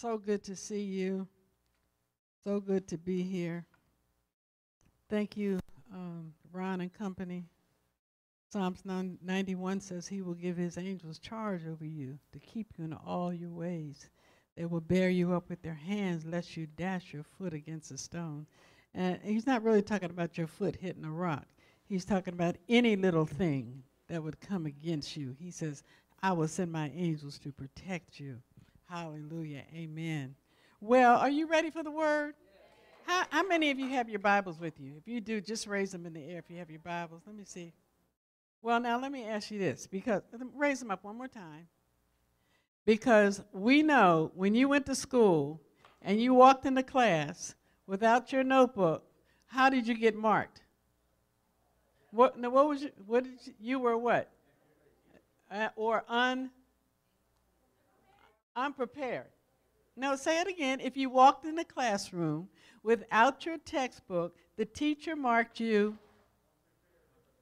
So good to see you. So good to be here. Thank you, um, Ron and company. Psalms 91 says he will give his angels charge over you to keep you in all your ways. They will bear you up with their hands lest you dash your foot against a stone. And he's not really talking about your foot hitting a rock. He's talking about any little thing that would come against you. He says, I will send my angels to protect you. Hallelujah. Amen. Well, are you ready for the word? How, how many of you have your Bibles with you? If you do, just raise them in the air if you have your Bibles. Let me see. Well, now let me ask you this because raise them up one more time. Because we know when you went to school and you walked into class without your notebook, how did you get marked? What, now what was you, what did you, you were what? Uh, or un, unprepared. No, say it again. If you walked in the classroom without your textbook, the teacher marked you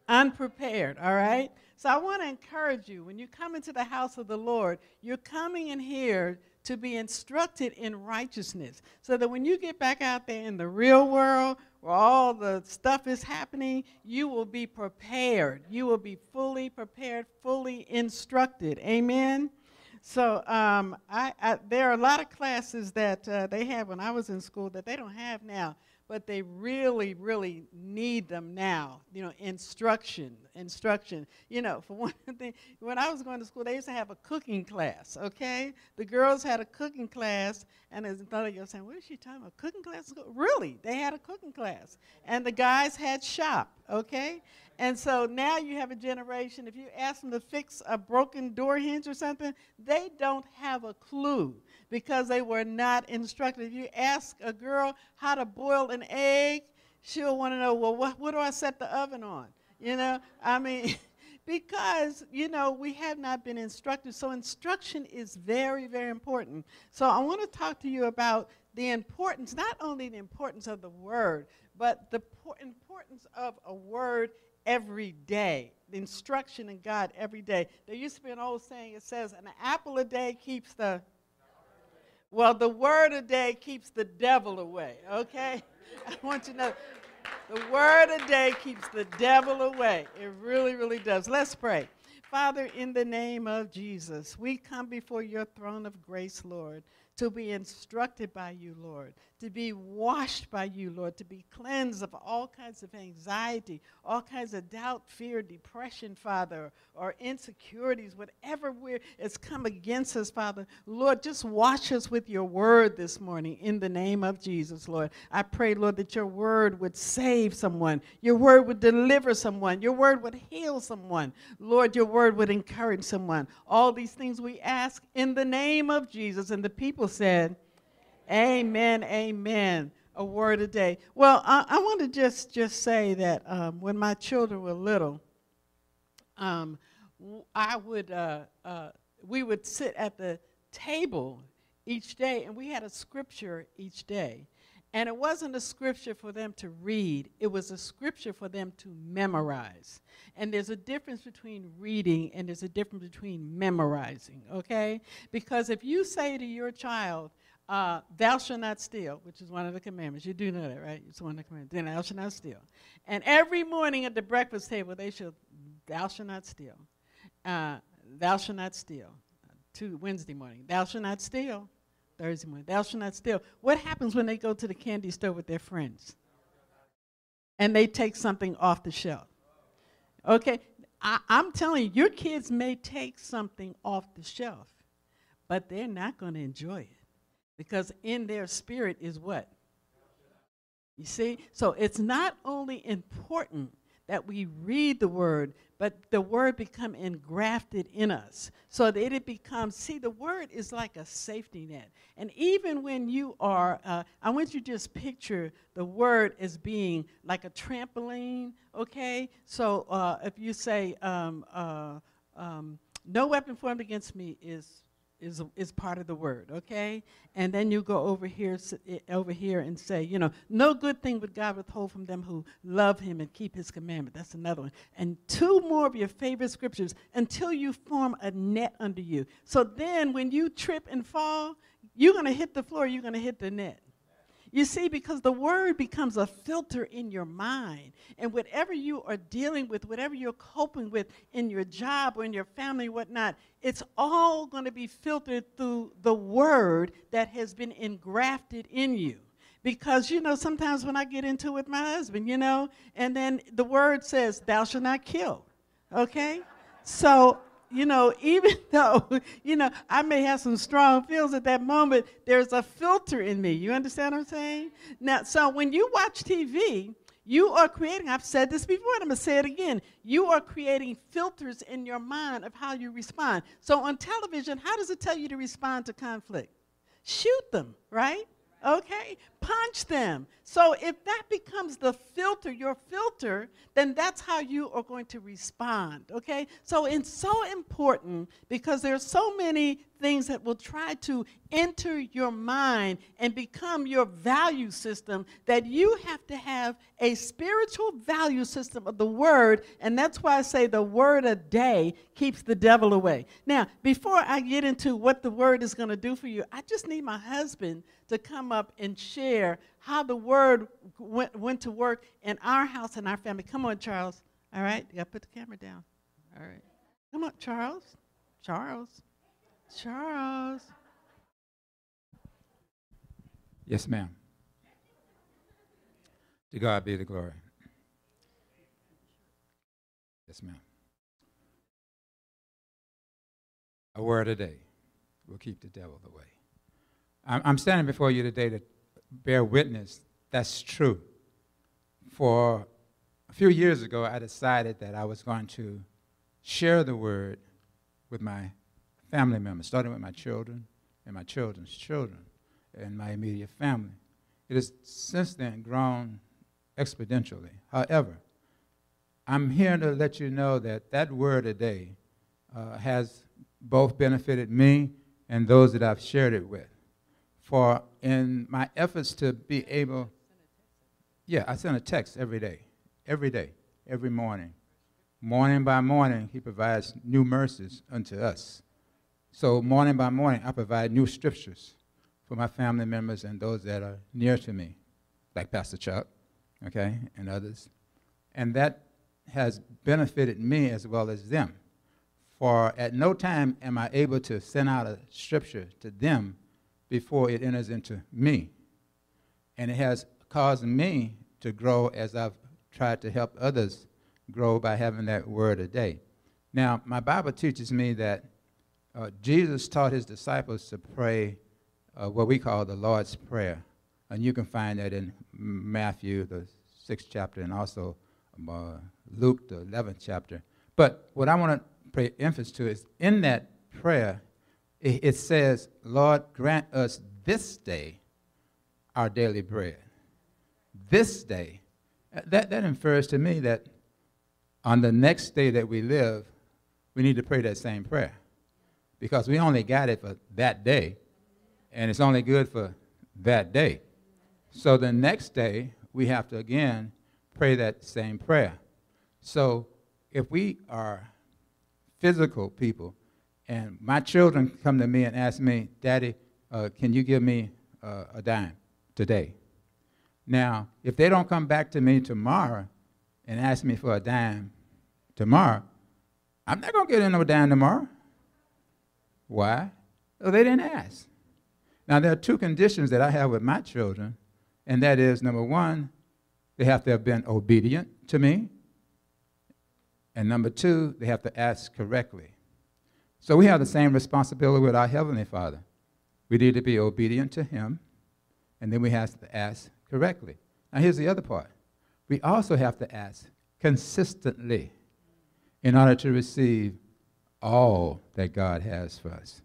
unprepared, all right? So I want to encourage you when you come into the house of the Lord, you're coming in here to be instructed in righteousness so that when you get back out there in the real world where all the stuff is happening, you will be prepared. You will be fully prepared, fully instructed. Amen? So um, I, I, there are a lot of classes that uh, they had when I was in school that they don't have now but they really, really need them now. You know, instruction, instruction. You know, for one thing, when I was going to school, they used to have a cooking class, okay? The girls had a cooking class, and as another girl saying, what is she talking about, cooking class? Really, they had a cooking class. And the guys had shop, okay? And so now you have a generation, if you ask them to fix a broken door hinge or something, they don't have a clue because they were not instructed. If you ask a girl how to boil an egg, she'll want to know, well, what, what do I set the oven on? You know, I mean, because, you know, we have not been instructed. So instruction is very, very important. So I want to talk to you about the importance, not only the importance of the word, but the importance of a word every day. The instruction in God every day. There used to be an old saying, it says, an apple a day keeps the well, the word of day keeps the devil away, okay? I want you to know the word of day keeps the devil away. It really, really does. Let's pray. Father, in the name of Jesus, we come before your throne of grace, Lord to be instructed by you, Lord, to be washed by you, Lord, to be cleansed of all kinds of anxiety, all kinds of doubt, fear, depression, Father, or insecurities, whatever has come against us, Father. Lord, just wash us with your word this morning in the name of Jesus, Lord. I pray, Lord, that your word would save someone, your word would deliver someone, your word would heal someone, Lord, your word would encourage someone. All these things we ask in the name of Jesus, and the people said, Amen, amen. A word a day. Well, I, I want to just, just say that um, when my children were little, um, I would, uh, uh, we would sit at the table each day, and we had a scripture each day. And it wasn't a scripture for them to read, it was a scripture for them to memorize. And there's a difference between reading and there's a difference between memorizing, okay? Because if you say to your child, uh, thou shalt not steal, which is one of the commandments. You do know that, right? It's one of the commandments. Then thou shalt not steal. And every morning at the breakfast table, they should, thou shalt not steal. Uh, thou shalt not steal. To Wednesday morning, thou shalt not steal. Thursday morning. Thou shalt not steal. What happens when they go to the candy store with their friends? And they take something off the shelf. Okay? I, am telling you, your kids may take something off the shelf, but they're not going to enjoy it. Because in their spirit is what? You see? So it's not only important that we read the word, but the word become engrafted in us so that it becomes see the word is like a safety net and even when you are uh, i want you to just picture the word as being like a trampoline okay so uh, if you say um, uh, um, no weapon formed against me is is, is part of the word, okay? And then you go over here, eh, over here and say, you know, no good thing would God withhold from them who love him and keep his commandment. That's another one. And two more of your favorite scriptures until you form a net under you. So then when you trip and fall, you're going to hit the floor, you're going to hit the net. You see, because the word becomes a filter in your mind. And whatever you are dealing with, whatever you're coping with in your job or in your family, whatnot, it's all going to be filtered through the word that has been engrafted in you. Because, you know, sometimes when I get into it with my husband, you know, and then the word says, Thou shalt not kill. Okay? So you know, even though, you know, I may have some strong feels at that moment, there's a filter in me. You understand what I'm saying? Now, so when you watch TV, you are creating, I've said this before and I'm going to say it again. You are creating filters in your mind of how you respond. So on television, how does it tell you to respond to conflict? Shoot them, right? Okay? Punch them. So if that becomes the filter, your filter, then that's how you are going to respond. Okay? So it's so important because there's so many things that will try to enter your mind and become your value system that you have to have a spiritual value system of the word and that's why i say the word a day keeps the devil away. Now before i get into what the word is going to do for you i just need my husband to come up and share how the word went, went to work in our house and our family. Come on charles. All right you got to put the camera down. All right. Come on charles. Charles Charles. Yes, ma'am. To God be the glory. Yes, ma'am. A word a day will keep the devil away. I'm standing before you today to bear witness that's true. For a few years ago, I decided that I was going to share the word with my family members, starting with my children and my children's children and my immediate family. It has since then grown exponentially. However, I'm here to let you know that that word today uh, has both benefited me and those that I've shared it with. For in my efforts to be able, yeah, I send a text every day, every day, every morning. Morning by morning, he provides new mercies unto us. So, morning by morning, I provide new scriptures for my family members and those that are near to me, like Pastor Chuck, okay, and others. And that has benefited me as well as them. For at no time am I able to send out a scripture to them before it enters into me. And it has caused me to grow as I've tried to help others grow by having that word a day. Now, my Bible teaches me that uh, Jesus taught his disciples to pray uh, what we call the Lord's Prayer. And you can find that in Matthew, the sixth chapter, and also uh, Luke, the 11th chapter. But what I want to pay emphasis to is in that prayer, it, it says, Lord, grant us this day our daily bread. This day. Uh, that, that infers to me that on the next day that we live, we need to pray that same prayer because we only got it for that day, and it's only good for that day. So the next day, we have to again pray that same prayer. So if we are physical people, and my children come to me and ask me, Daddy, uh, can you give me uh, a dime today? Now, if they don't come back to me tomorrow and ask me for a dime tomorrow, I'm not going to get no dime tomorrow. Why? Well, they didn't ask. Now, there are two conditions that I have with my children, and that is number one, they have to have been obedient to me, and number two, they have to ask correctly. So we have the same responsibility with our Heavenly Father. We need to be obedient to Him, and then we have to ask correctly. Now, here's the other part we also have to ask consistently in order to receive all that God has for us.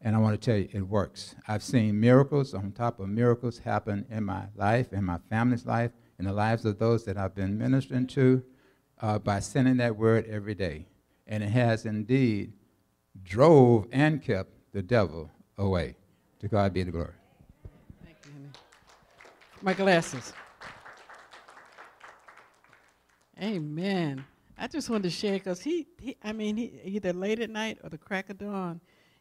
And I want to tell you, it works. I've seen miracles on top of miracles happen in my life, in my family's life, in the lives of those that I've been ministering to uh, by sending that word every day. And it has indeed drove and kept the devil away. To God be the glory. Thank you, honey. My glasses. Amen. I just wanted to share because he, he, I mean, he, either late at night or the crack of dawn,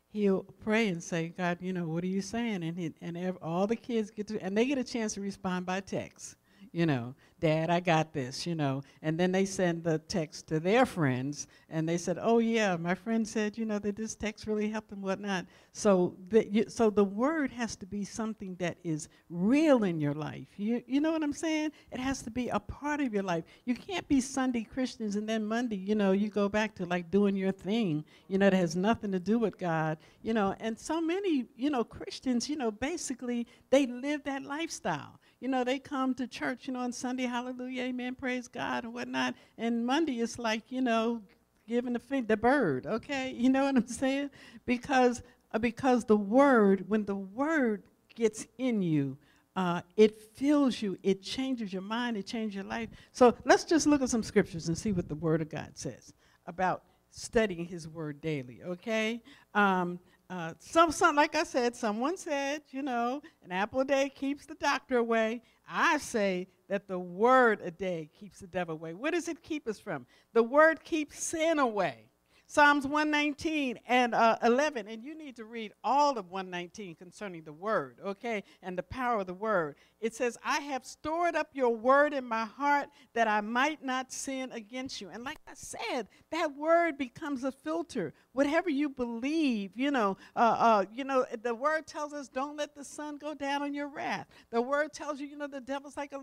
he'll pray and say, God, you know, what are you saying? And, he, and all the kids get to, and they get a chance to respond by text you know, Dad, I got this, you know. And then they send the text to their friends, and they said, Oh yeah, my friend said, you know, that this text really helped and whatnot. So the you, so the word has to be something that is real in your life. You you know what I'm saying? It has to be a part of your life. You can't be Sunday Christians and then Monday, you know, you go back to like doing your thing, you know, that has nothing to do with God, you know. And so many, you know, Christians, you know, basically they live that lifestyle you know, they come to church, you know, on Sunday, hallelujah, amen, praise God, and whatnot. And Monday it's like, you know, giving the, the bird, okay? You know what I'm saying? Because, uh, because the word, when the word gets in you, uh, it fills you, it changes your mind, it changes your life. So let's just look at some scriptures and see what the Word of God says about studying His Word daily, okay? Um, uh, some, some, like I said, someone said, you know, an apple a day keeps the doctor away. I say that the word a day keeps the devil away. What does it keep us from? The word keeps sin away. Psalms 119 and uh, 11, and you need to read all of 119 concerning the word, okay, and the power of the word. It says, I have stored up your word in my heart that I might not sin against you. And like I said, that word becomes a filter. Whatever you believe, you know, uh, uh, you know, the word tells us, don't let the sun go down on your wrath. The word tells you, you know, the devil's like a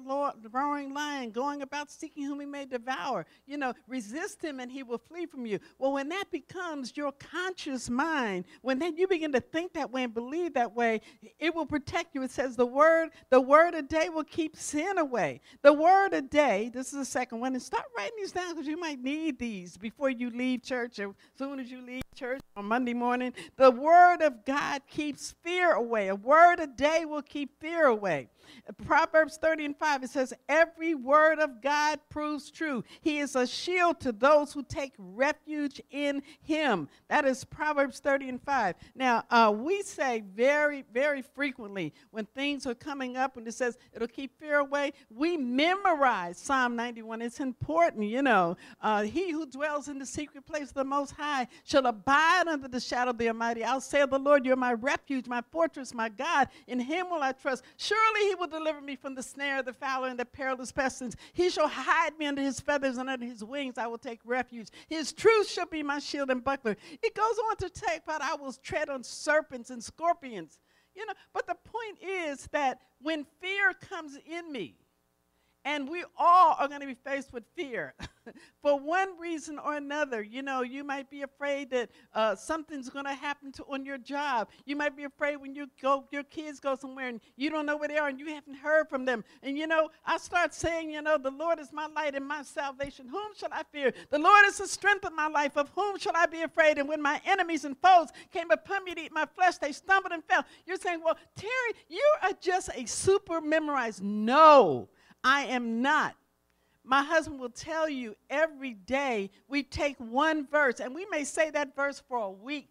roaring lion going about seeking whom he may devour. You know, resist him and he will flee from you. Well, when that becomes your conscious mind, when then you begin to think that way and believe that way, it will protect you. It says the word, the word a day will keep sin away. The word a day, this is the second one, and start writing these down because you might need these before you leave church or as soon as you leave church on Monday morning. The word of God keeps fear away. A word a day will keep fear away. Proverbs 30 and 5, it says, Every word of God proves true. He is a shield to those who take refuge in him. That is Proverbs 30 and 5. Now, uh, we say very, very frequently when things are coming up and it says it'll keep fear away, we memorize Psalm 91. It's important, you know. Uh, he who dwells in the secret place of the Most High shall abide under the shadow of the Almighty. I'll say of the Lord, You're my refuge, my fortress, my God. In him will I trust. Surely he he will deliver me from the snare of the fowler and the perilous pestilence. He shall hide me under his feathers, and under his wings I will take refuge. His truth shall be my shield and buckler. It goes on to take, but I will tread on serpents and scorpions. You know, but the point is that when fear comes in me, and we all are going to be faced with fear. for one reason or another. You know, you might be afraid that uh, something's going to happen to on your job. You might be afraid when you go, your kids go somewhere and you don't know where they are and you haven't heard from them. And you know, I start saying, you know, the Lord is my light and my salvation. Whom shall I fear? The Lord is the strength of my life. Of whom shall I be afraid? And when my enemies and foes came upon me to eat my flesh, they stumbled and fell. You're saying, well, Terry, you are just a super memorized. No, I am not. My husband will tell you every day we take one verse, and we may say that verse for a week.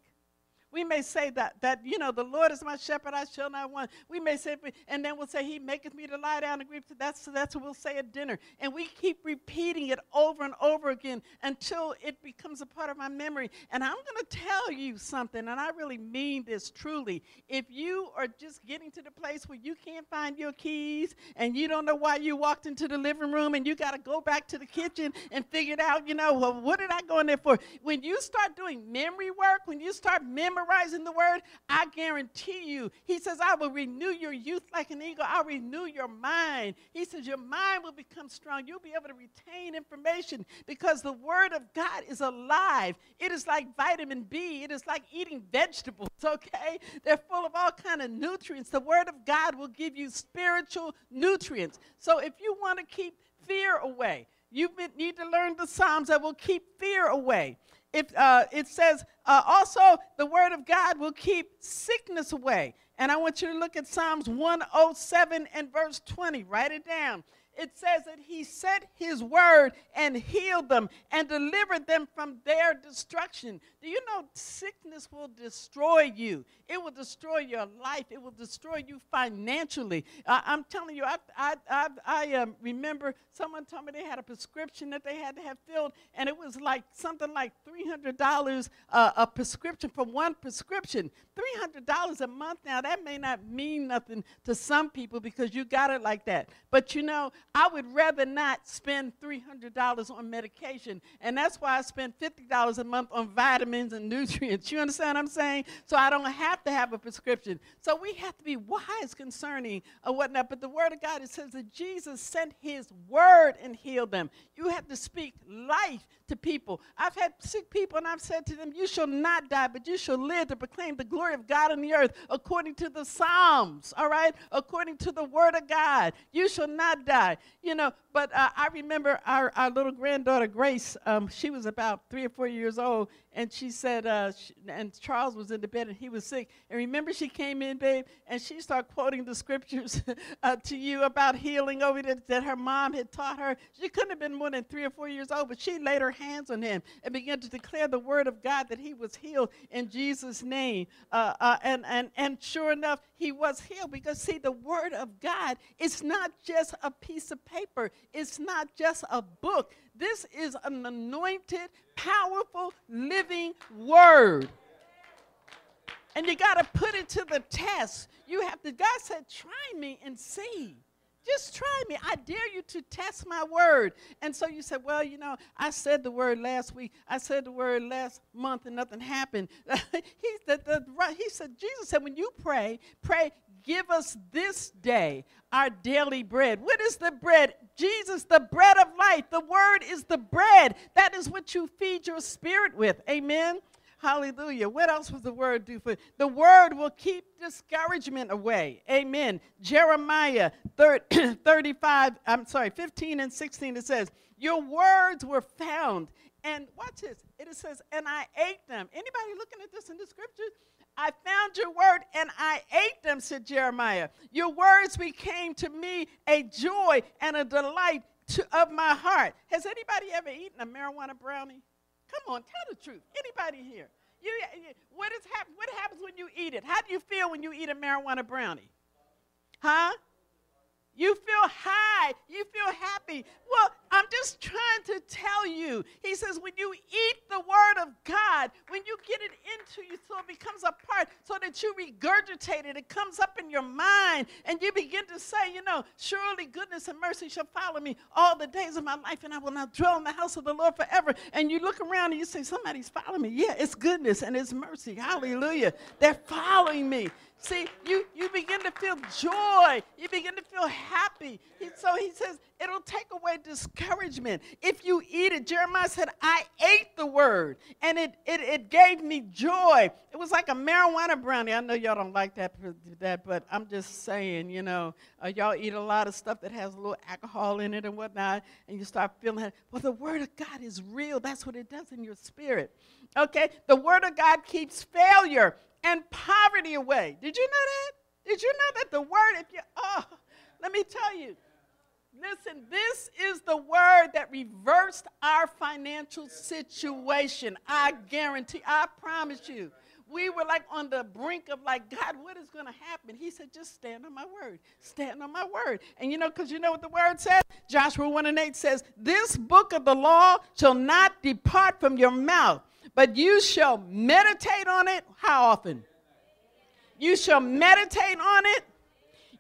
We may say that, that, you know, the Lord is my shepherd, I shall not want. We may say, and then we'll say, He maketh me to lie down and grieve. That's, that's what we'll say at dinner. And we keep repeating it over and over again until it becomes a part of my memory. And I'm going to tell you something, and I really mean this truly. If you are just getting to the place where you can't find your keys and you don't know why you walked into the living room and you got to go back to the kitchen and figure it out, you know, well, what did I go in there for? When you start doing memory work, when you start memorizing, memorizing the word, I guarantee you, he says, I will renew your youth like an eagle. I'll renew your mind. He says, your mind will become strong. You'll be able to retain information because the word of God is alive. It is like vitamin B. It is like eating vegetables, okay? They're full of all kind of nutrients. The word of God will give you spiritual nutrients. So if you want to keep fear away, you need to learn the Psalms that will keep fear away if, uh, it says uh, also the word of God will keep sickness away. And I want you to look at Psalms 107 and verse 20. Write it down. It says that he sent his word and healed them and delivered them from their destruction. Do you know sickness will destroy you? It will destroy your life. It will destroy you financially. I'm telling you, I, I, I, I um, remember someone told me they had a prescription that they had to have filled, and it was like something like $300 uh, a prescription for one prescription. $300 a month now, that may not mean nothing to some people because you got it like that. But you know, I would rather not spend $300 on medication, and that's why I spend $50 a month on vitamins and nutrients. You understand what I'm saying? So I don't have to have a prescription. So we have to be wise concerning uh, whatnot. But the Word of God, it says that Jesus sent His Word and healed them. You have to speak life to people. I've had sick people, and I've said to them, You shall not die, but you shall live to proclaim the glory of God in the earth according to the Psalms, all right? According to the Word of God. You shall not die. You know, but uh, I remember our, our little granddaughter, Grace, um, she was about three or four years old, and she said, uh, she, and Charles was in the bed and he was sick. And remember, she came in, babe, and she started quoting the scriptures uh, to you about healing over that, that her mom had taught her. She couldn't have been more than three or four years old, but she laid her hands on him and began to declare the word of God that he was healed in Jesus' name. Uh, uh, and, and, and sure enough, he was healed because, see, the word of God is not just a piece of paper, it's not just a book. This is an anointed, powerful, living word. And you got to put it to the test. You have to, God said, try me and see. Just try me. I dare you to test my word. And so you said, Well, you know, I said the word last week. I said the word last month and nothing happened. he, the, the, he said, Jesus said, When you pray, pray, give us this day our daily bread. What is the bread? Jesus, the bread of life. The word is the bread. That is what you feed your spirit with. Amen. Hallelujah. What else was the word do for? you? The word will keep discouragement away. Amen. Jeremiah 30, 35, I'm sorry, 15 and 16, it says, Your words were found. And watch this. It says, and I ate them. Anybody looking at this in the scriptures? I found your word and I ate them, said Jeremiah. Your words became to me a joy and a delight to, of my heart. Has anybody ever eaten a marijuana brownie? Come on, tell the truth. Anybody here? You, what, is hap- what happens when you eat it? How do you feel when you eat a marijuana brownie? Huh? You feel high. You feel happy. Well, I'm just trying to tell you. He says, when you eat the word of God, when you get it into you so it becomes a part, so that you regurgitate it, it comes up in your mind, and you begin to say, you know, surely goodness and mercy shall follow me all the days of my life, and I will not dwell in the house of the Lord forever. And you look around and you say, somebody's following me. Yeah, it's goodness and it's mercy. Hallelujah. They're following me. See, you, you begin to feel joy. You begin to feel happy. He, so he says, it'll take away discouragement. If you eat it, Jeremiah said, I ate the word and it, it, it gave me joy. It was like a marijuana brownie. I know y'all don't like that, that but I'm just saying, you know, uh, y'all eat a lot of stuff that has a little alcohol in it and whatnot, and you start feeling. Well, the word of God is real. That's what it does in your spirit. Okay? The word of God keeps failure and poverty away. Did you know that? Did you know that the word, if you, oh, let me tell you, listen, this is the word that reversed our financial situation. I guarantee, I promise you. We were like on the brink of like, God, what is going to happen? He said, just stand on my word. Stand on my word. And you know, because you know what the word says? Joshua 1 and 8 says, This book of the law shall not depart from your mouth but you shall meditate on it. How often? You shall meditate on it.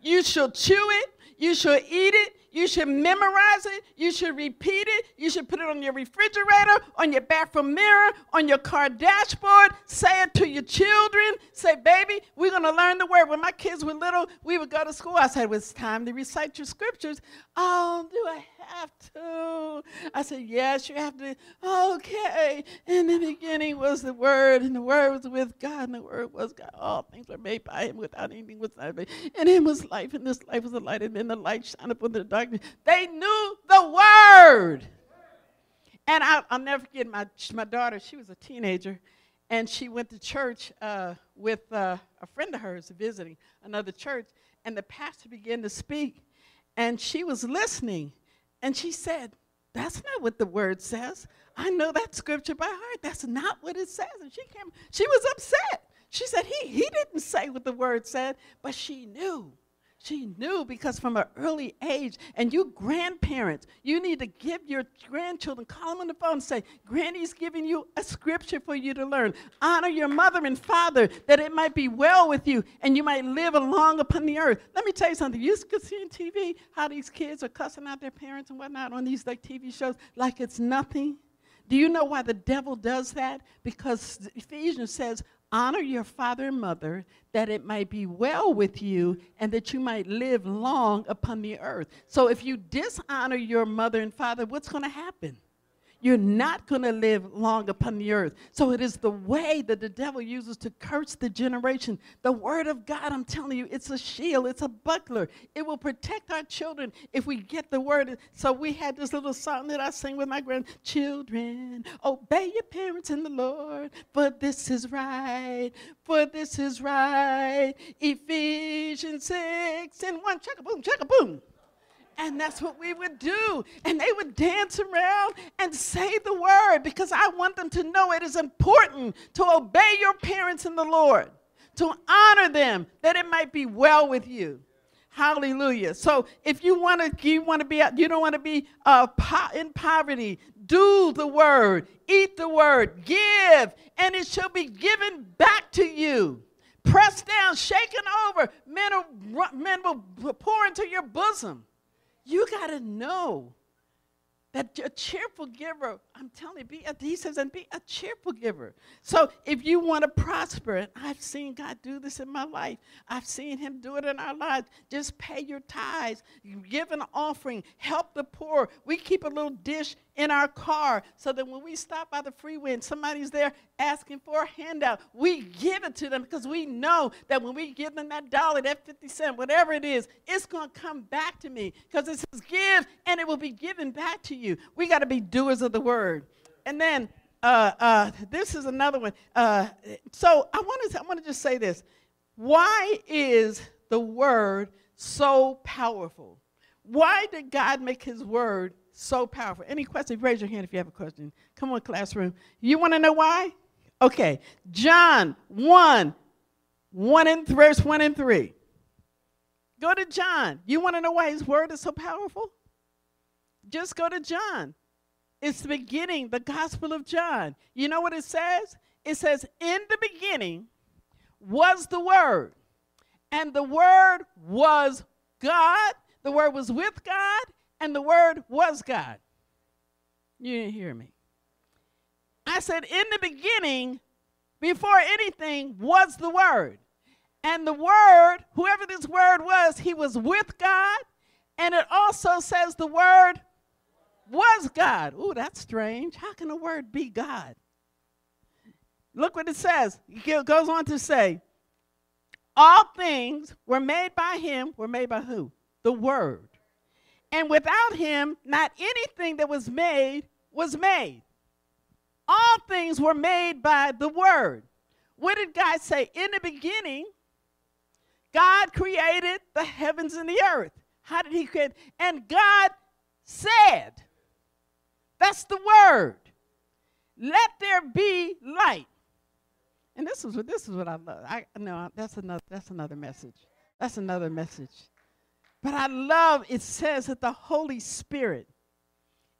You shall chew it. You shall eat it. You should memorize it. You should repeat it. You should put it on your refrigerator, on your bathroom mirror, on your car dashboard. Say it to your children. Say, baby, we're going to learn the word. When my kids were little, we would go to school. I said, well, it's time to recite your scriptures. Oh, do I have to? I said, yes, you have to. Okay. In the beginning was the Word, and the Word was with God, and the Word was God. All things were made by Him. Without anything was not made. And Him was life, and this life was the light, and then the light shine upon the darkness. They knew the Word. And I, will never forget my, my daughter, she was a teenager, and she went to church uh, with uh, a friend of hers visiting another church, and the pastor began to speak and she was listening, and she said, That's not what the word says. I know that scripture by heart. That's not what it says. And she came, she was upset. She said, He, he didn't say what the word said, but she knew. She knew because from an early age, and you grandparents, you need to give your grandchildren, call them on the phone and say, Granny's giving you a scripture for you to learn. Honor your mother and father that it might be well with you and you might live along upon the earth. Let me tell you something. You can see on TV how these kids are cussing out their parents and whatnot on these like TV shows like it's nothing. Do you know why the devil does that? Because Ephesians says, honor your father and mother, that it might be well with you and that you might live long upon the earth. So if you dishonor your mother and father, what's going to happen? You're not going to live long upon the earth. So it is the way that the devil uses to curse the generation. The word of God, I'm telling you, it's a shield, it's a buckler. It will protect our children if we get the word. So we had this little song that I sing with my grandchildren. Obey your parents in the Lord, for this is right, for this is right. Ephesians 6 and 1. Check a boom, check a boom. And that's what we would do. And they would dance around and say the word because I want them to know it is important to obey your parents in the Lord, to honor them, that it might be well with you. Hallelujah. So if you want to, you want to be, you don't want to be uh, po- in poverty. Do the word, eat the word, give, and it shall be given back to you. Pressed down, shaken over, men will, men will pour into your bosom. You got to know that a cheerful giver, I'm telling you, be a, he says, and be a cheerful giver. So if you want to prosper, and I've seen God do this in my life, I've seen him do it in our lives. Just pay your tithes, give an offering, help the poor. We keep a little dish in our car so that when we stop by the freeway and somebody's there asking for a handout, we give it to them because we know that when we give them that dollar, that 50 cent, whatever it is, it's going to come back to me because it says give and it will be given back to you. We got to be doers of the word. And then uh, uh, this is another one. Uh, so I want to I want to just say this. Why is the word so powerful? Why did God make his word so powerful. Any questions? Raise your hand if you have a question. Come on, classroom. You want to know why? Okay. John 1, 1 and verse 1 and 3. Go to John. You want to know why his word is so powerful? Just go to John. It's the beginning, the Gospel of John. You know what it says? It says, In the beginning was the Word, and the Word was God. The Word was with God, and the Word was God. You didn't hear me. I said, in the beginning, before anything, was the Word. And the Word, whoever this Word was, he was with God. And it also says the Word was God. Ooh, that's strange. How can the Word be God? Look what it says. It goes on to say, all things were made by him, were made by who? The Word. And without him, not anything that was made was made. All things were made by the word. What did God say? In the beginning, God created the heavens and the earth. How did he create? And God said, that's the word. Let there be light. And this is what this is what I love. I no, that's another that's another message. That's another message. But I love it says that the Holy Spirit,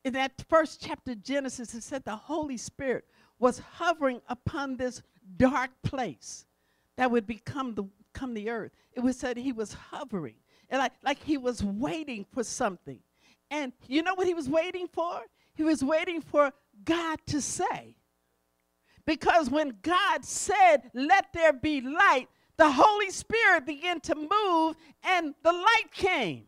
in that first chapter of Genesis, it said the Holy Spirit was hovering upon this dark place that would become the, become the earth. It was said he was hovering, and like, like he was waiting for something. And you know what he was waiting for? He was waiting for God to say. Because when God said, Let there be light, the Holy Spirit began to move and the light came.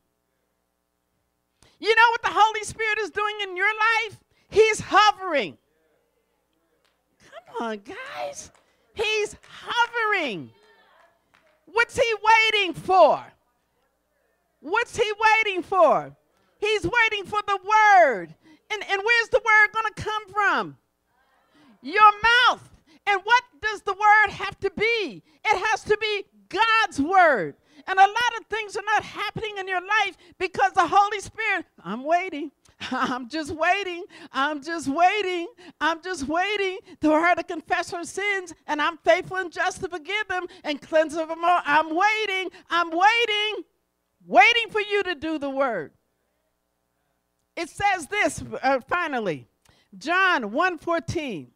You know what the Holy Spirit is doing in your life? He's hovering. Come on, guys. He's hovering. What's he waiting for? What's he waiting for? He's waiting for the word. And, and where's the word going to come from? Your mouth. And what does the word have to be? It has to be God's word. And a lot of things are not happening in your life because the Holy Spirit, I'm waiting. I'm just waiting. I'm just waiting. I'm just waiting for her to confess her sins, and I'm faithful and just to forgive them and cleanse them all. I'm waiting. I'm waiting, waiting for you to do the word. It says this uh, finally, John 1:14.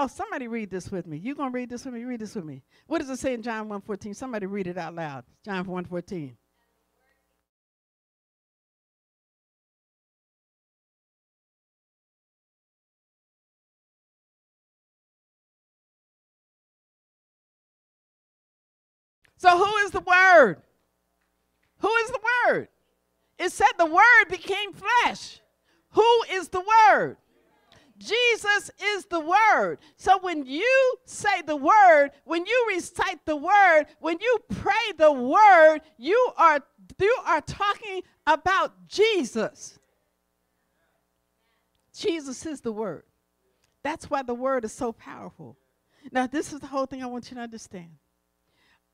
Oh, somebody read this with me. You gonna read this with me? Read this with me. What does it say in John 1:14? Somebody read it out loud. John 1:14. So who is the word? Who is the word? It said the word became flesh. Who is the word? Jesus is the word. So when you say the word, when you recite the word, when you pray the word, you are you are talking about Jesus. Jesus is the word. That's why the word is so powerful. Now, this is the whole thing I want you to understand.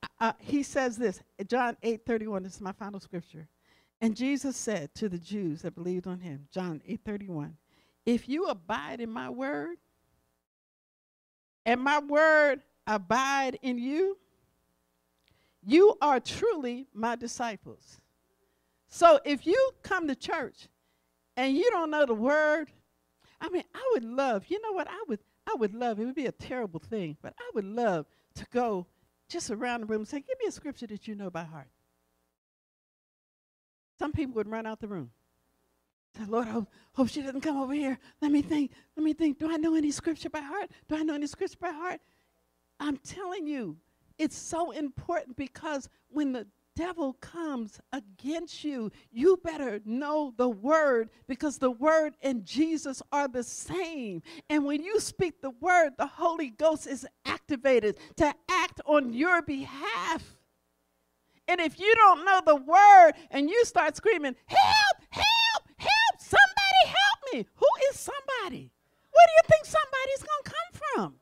Uh, uh he says this, John 8 31, this is my final scripture. And Jesus said to the Jews that believed on him, John 8 31, if you abide in my word, and my word abide in you, you are truly my disciples. So if you come to church and you don't know the word, I mean, I would love, you know what? I would I would love, it would be a terrible thing, but I would love to go just around the room and say, Give me a scripture that you know by heart. Some people would run out the room. Say, Lord, I hope, she doesn't come over here. Let me think. Let me think. Do I know any scripture by heart? Do I know any scripture by heart? I'm telling you, it's so important because when the devil comes against you, you better know the word because the word and Jesus are the same. And when you speak the word, the Holy Ghost is activated to act on your behalf. And if you don't know the word and you start screaming, help Who is somebody? Where do you think somebody's going to come from?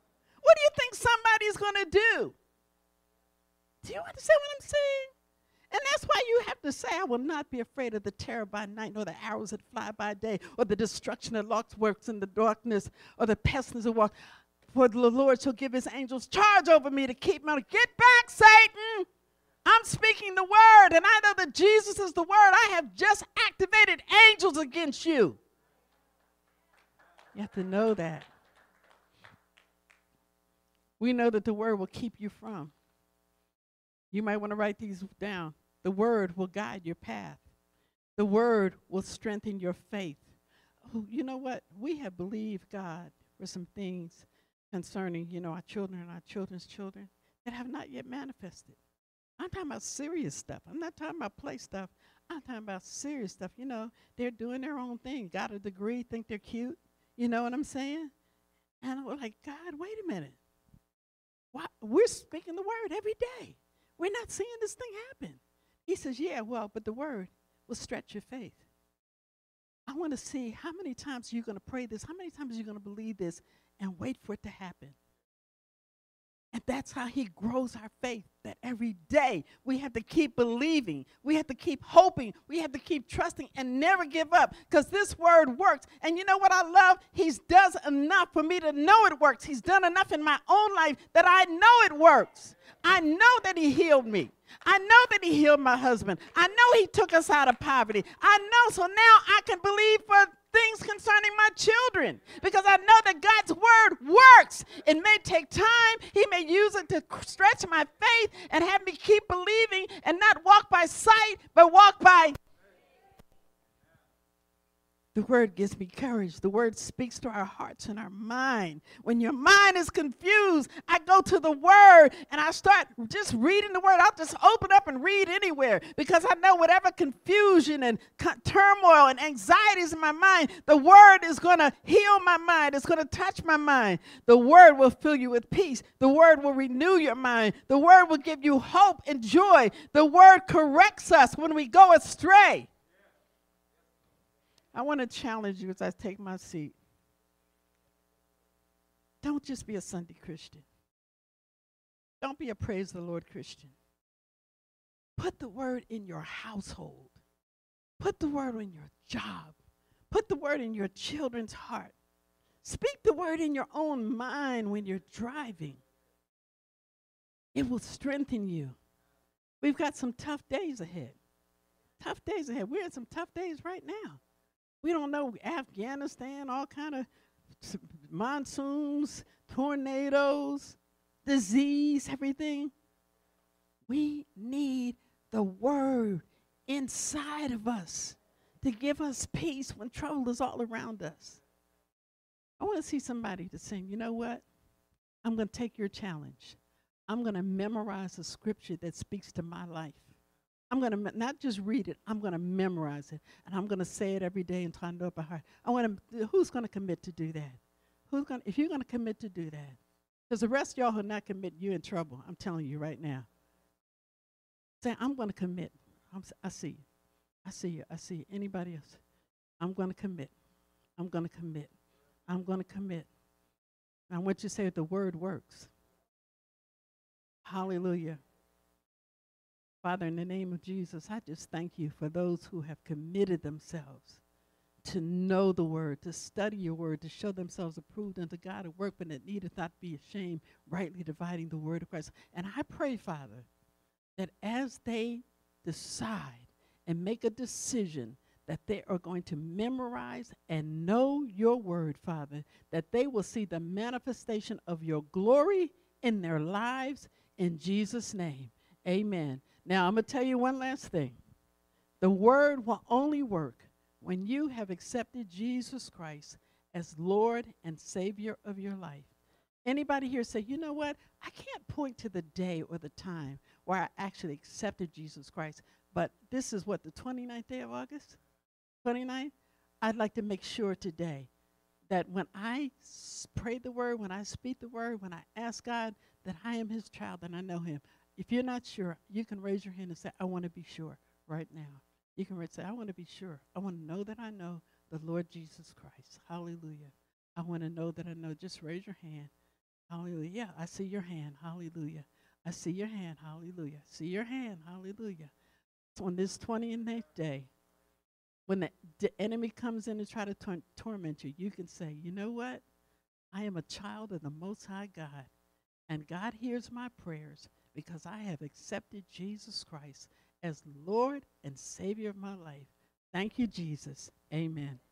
What do you think somebody's going to do? Do you understand what I'm saying? And that's why you have to say, I will not be afraid of the terror by night, nor the arrows that fly by day, or the destruction that lurks works in the darkness, or the pestilence that walks. For the Lord shall give his angels charge over me to keep me. Get back, Satan! I'm speaking the word, and I know that Jesus is the word. I have just activated angels against you. You have to know that. We know that the word will keep you from. You might want to write these down. The word will guide your path. The word will strengthen your faith. Oh, you know what? We have believed God for some things concerning, you know, our children and our children's children that have not yet manifested. I'm talking about serious stuff. I'm not talking about play stuff. I'm talking about serious stuff. You know, they're doing their own thing, got a degree, think they're cute. You know what I'm saying? And I'm like, God, wait a minute. Why? We're speaking the word every day. We're not seeing this thing happen. He says, Yeah, well, but the word will stretch your faith. I want to see how many times you're going to pray this, how many times you're going to believe this, and wait for it to happen. And that's how he grows our faith. That every day we have to keep believing, we have to keep hoping, we have to keep trusting and never give up because this word works. And you know what I love? He's does enough for me to know it works. He's done enough in my own life that I know it works. I know that he healed me. I know that he healed my husband. I know he took us out of poverty. I know. So now I can believe for things concerning my children because I know that God's word works. It may take time, He may use it to stretch my faith and have me keep believing and not walk by sight, but walk by the word gives me courage. The word speaks to our hearts and our mind. When your mind is confused, I go to the word and I start just reading the word. I'll just open up and read anywhere because I know whatever confusion and turmoil and anxieties in my mind, the word is going to heal my mind. It's going to touch my mind. The word will fill you with peace. The word will renew your mind. The word will give you hope and joy. The word corrects us when we go astray. I want to challenge you as I take my seat. Don't just be a Sunday Christian. Don't be a praise the Lord Christian. Put the word in your household. Put the word in your job. Put the word in your children's heart. Speak the word in your own mind when you're driving. It will strengthen you. We've got some tough days ahead. Tough days ahead. We're in some tough days right now. We don't know Afghanistan, all kind of monsoons, tornadoes, disease, everything. We need the word inside of us to give us peace when trouble is all around us. I want to see somebody to sing, you know what? I'm going to take your challenge. I'm going to memorize a scripture that speaks to my life. I'm going to not just read it, I'm going to memorize it. And I'm going to say it every day until I know it by heart. I want to, who's going to commit to do that? Who's going to, if you're going to commit to do that? Because the rest of y'all who are not commit, you're in trouble. I'm telling you right now. Say, I'm going to commit. I'm, I see you. I see you. I see you. Anybody else? I'm going to commit. I'm going to commit. I'm going to commit. I want you to say the word works. Hallelujah. Father, in the name of Jesus, I just thank you for those who have committed themselves to know the word, to study your word, to show themselves approved unto God, a workman that needeth not be ashamed, rightly dividing the word of Christ. And I pray, Father, that as they decide and make a decision that they are going to memorize and know your word, Father, that they will see the manifestation of your glory in their lives in Jesus' name. Amen. Now, I'm going to tell you one last thing. The word will only work when you have accepted Jesus Christ as Lord and Savior of your life. Anybody here say, you know what? I can't point to the day or the time where I actually accepted Jesus Christ, but this is what, the 29th day of August? 29th? I'd like to make sure today that when I pray the word, when I speak the word, when I ask God that I am his child and I know him, if you're not sure, you can raise your hand and say, I want to be sure right now. You can say, I want to be sure. I want to know that I know the Lord Jesus Christ. Hallelujah. I want to know that I know. Just raise your hand. Hallelujah. Yeah, I see your hand. Hallelujah. I see your hand. Hallelujah. See your hand. Hallelujah. So on this 29th day, when the, the enemy comes in to try to tor- torment you, you can say, you know what? I am a child of the Most High God, and God hears my prayers because I have accepted Jesus Christ as Lord and Savior of my life. Thank you, Jesus. Amen.